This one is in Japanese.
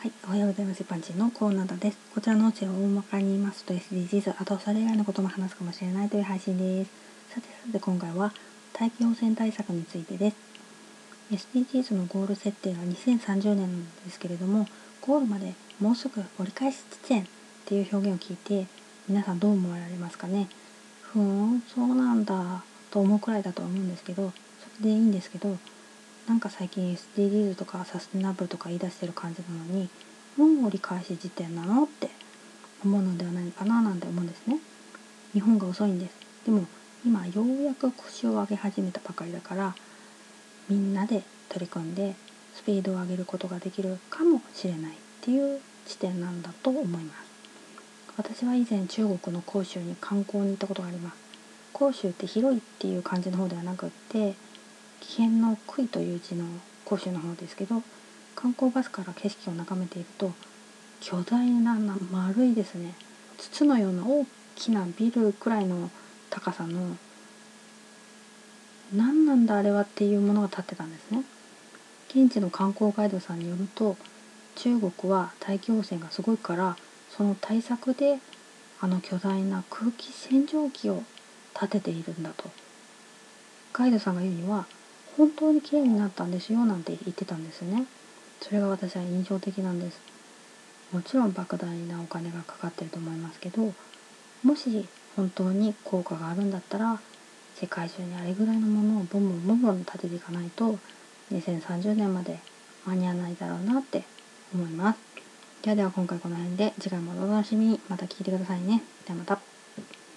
はい、おはようございます。一般人のコーナーです。こちらの音声を大まかに言いますと SDGs、あとそれ以外のことも話すかもしれないという配信です。さてさて今回は大気汚染対策についてです。SDGs のゴール設定が2030年なんですけれども、ゴールまでもうすぐ折り返し地点っていう表現を聞いて、皆さんどう思われますかね？ふーん、そうなんだと思うくらいだとは思うんですけど、それでいいんですけど、なんか最近 SDGs とかサステナブルとか言い出してる感じなのにもう折り返し時点なのって思うのではないかななんて思うんですね。日本が遅いんです。でも今ようやく腰を上げ始めたばかりだからみんなで取り組んでスピードを上げることができるかもしれないっていう地点なんだと思います。私は以前中国の広州に観光に行ったことがあります。広州って広いっていう感じの方ではなくって危険の杭という字の甲州の方ですけど観光バスから景色を眺めていると巨大な丸いですね。筒のような大きなビルくらいの高さの何なんだあれはっていうものが建ってたんですね。現地の観光ガイドさんによると中国は大気汚染がすごいからその対策であの巨大な空気洗浄機を建てているんだと。ガイドさんが言うには本当に綺麗になったんですよなんて言ってたんですね。それが私は印象的なんです。もちろん莫大なお金がかかってると思いますけどもし本当に効果があるんだったら世界中にあれぐらいのものをボンボンボンボン立てていかないと2030年まで間に合わないだろうなって思います。ではでは今回この辺で次回もお楽しみに。また聞いてくださいね。ではまた。